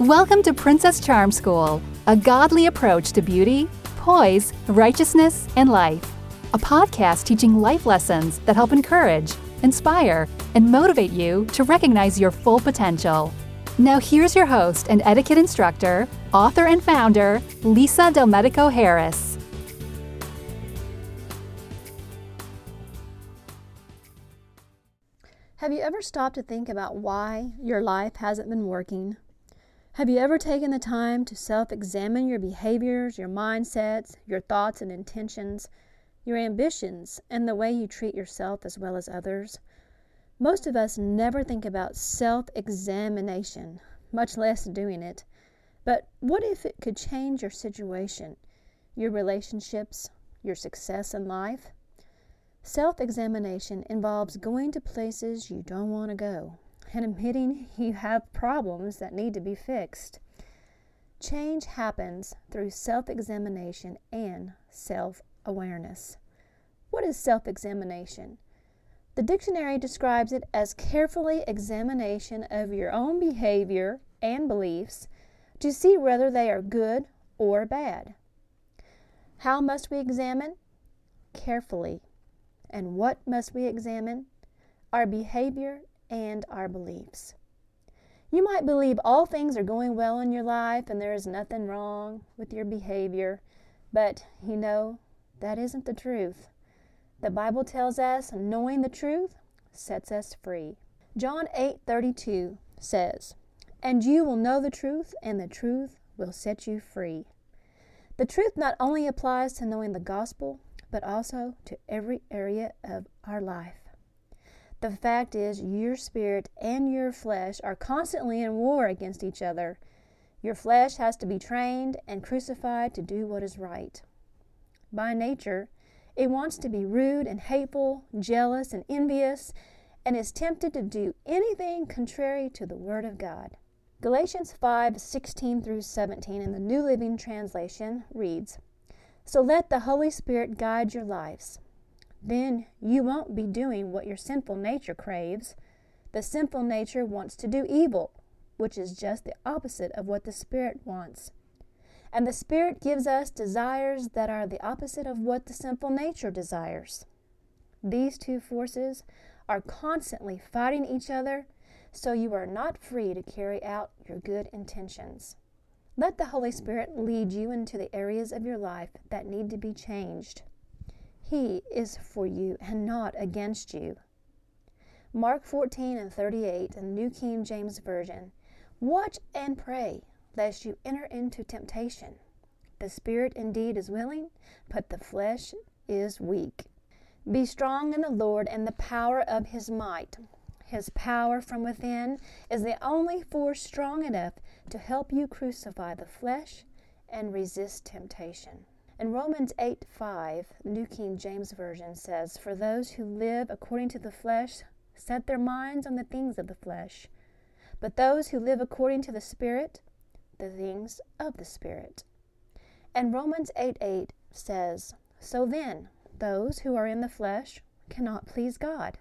Welcome to Princess Charm School, a godly approach to beauty, poise, righteousness, and life. A podcast teaching life lessons that help encourage, inspire, and motivate you to recognize your full potential. Now, here's your host and etiquette instructor, author and founder, Lisa Del Medico Harris. Have you ever stopped to think about why your life hasn't been working? Have you ever taken the time to self examine your behaviors, your mindsets, your thoughts and intentions, your ambitions, and the way you treat yourself as well as others? Most of us never think about self examination, much less doing it. But what if it could change your situation, your relationships, your success in life? Self examination involves going to places you don't want to go and admitting you have problems that need to be fixed. Change happens through self examination and self awareness. What is self examination? The dictionary describes it as carefully examination of your own behavior and beliefs to see whether they are good or bad. How must we examine? Carefully. And what must we examine? Our behavior and our beliefs. You might believe all things are going well in your life and there is nothing wrong with your behavior, but you know, that isn't the truth. The Bible tells us knowing the truth sets us free. John 8:32 says, "And you will know the truth, and the truth will set you free." The truth not only applies to knowing the gospel, but also to every area of our life. The fact is, your spirit and your flesh are constantly in war against each other. Your flesh has to be trained and crucified to do what is right. By nature, it wants to be rude and hateful, jealous and envious, and is tempted to do anything contrary to the Word of God. Galatians 5 16 through 17 in the New Living Translation reads So let the Holy Spirit guide your lives then you won't be doing what your sinful nature craves. The sinful nature wants to do evil, which is just the opposite of what the Spirit wants. And the Spirit gives us desires that are the opposite of what the sinful nature desires. These two forces are constantly fighting each other, so you are not free to carry out your good intentions. Let the Holy Spirit lead you into the areas of your life that need to be changed. He is for you and not against you. Mark 14 and 38 in New King James Version. Watch and pray, lest you enter into temptation. The spirit indeed is willing, but the flesh is weak. Be strong in the Lord and the power of his might. His power from within is the only force strong enough to help you crucify the flesh and resist temptation. In Romans 8 5, New King James Version says, For those who live according to the flesh set their minds on the things of the flesh, but those who live according to the Spirit, the things of the Spirit. And Romans 8 8 says, So then, those who are in the flesh cannot please God.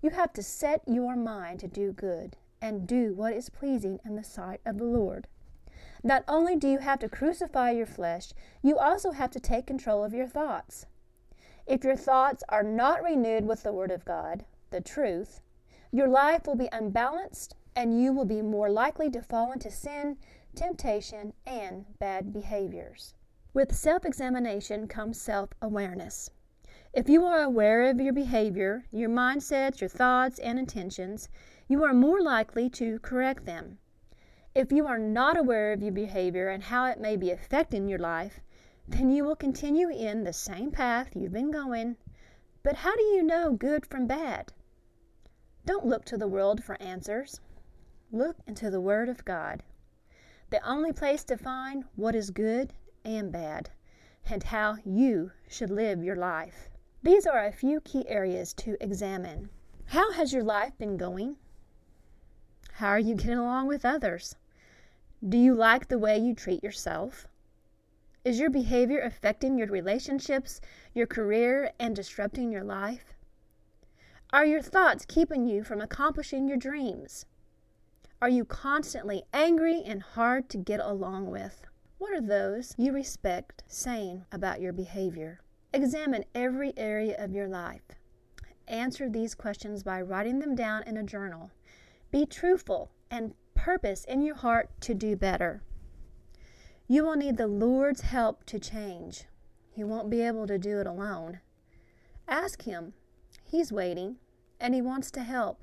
You have to set your mind to do good and do what is pleasing in the sight of the Lord. Not only do you have to crucify your flesh, you also have to take control of your thoughts. If your thoughts are not renewed with the Word of God, the truth, your life will be unbalanced and you will be more likely to fall into sin, temptation, and bad behaviors. With self examination comes self awareness. If you are aware of your behavior, your mindsets, your thoughts, and intentions, you are more likely to correct them. If you are not aware of your behavior and how it may be affecting your life, then you will continue in the same path you've been going. But how do you know good from bad? Don't look to the world for answers. Look into the Word of God, the only place to find what is good and bad, and how you should live your life. These are a few key areas to examine. How has your life been going? How are you getting along with others? Do you like the way you treat yourself? Is your behavior affecting your relationships, your career, and disrupting your life? Are your thoughts keeping you from accomplishing your dreams? Are you constantly angry and hard to get along with? What are those you respect saying about your behavior? Examine every area of your life. Answer these questions by writing them down in a journal. Be truthful and purpose in your heart to do better. You will need the Lord's help to change. You won't be able to do it alone. Ask Him. He's waiting and He wants to help.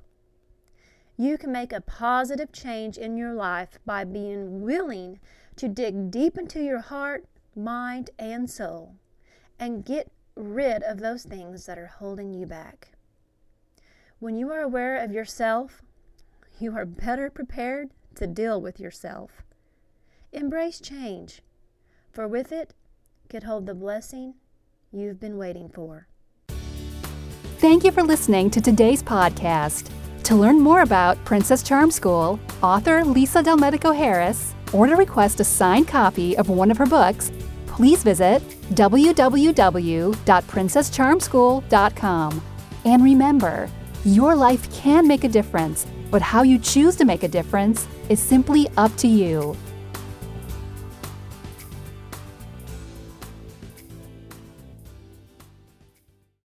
You can make a positive change in your life by being willing to dig deep into your heart, mind, and soul and get rid of those things that are holding you back. When you are aware of yourself, you are better prepared to deal with yourself. Embrace change, for with it could hold the blessing you've been waiting for. Thank you for listening to today's podcast. To learn more about Princess Charm School, author Lisa Del Medico Harris, or to request a signed copy of one of her books, please visit www.princesscharmschool.com. And remember, your life can make a difference, but how you choose to make a difference is simply up to you.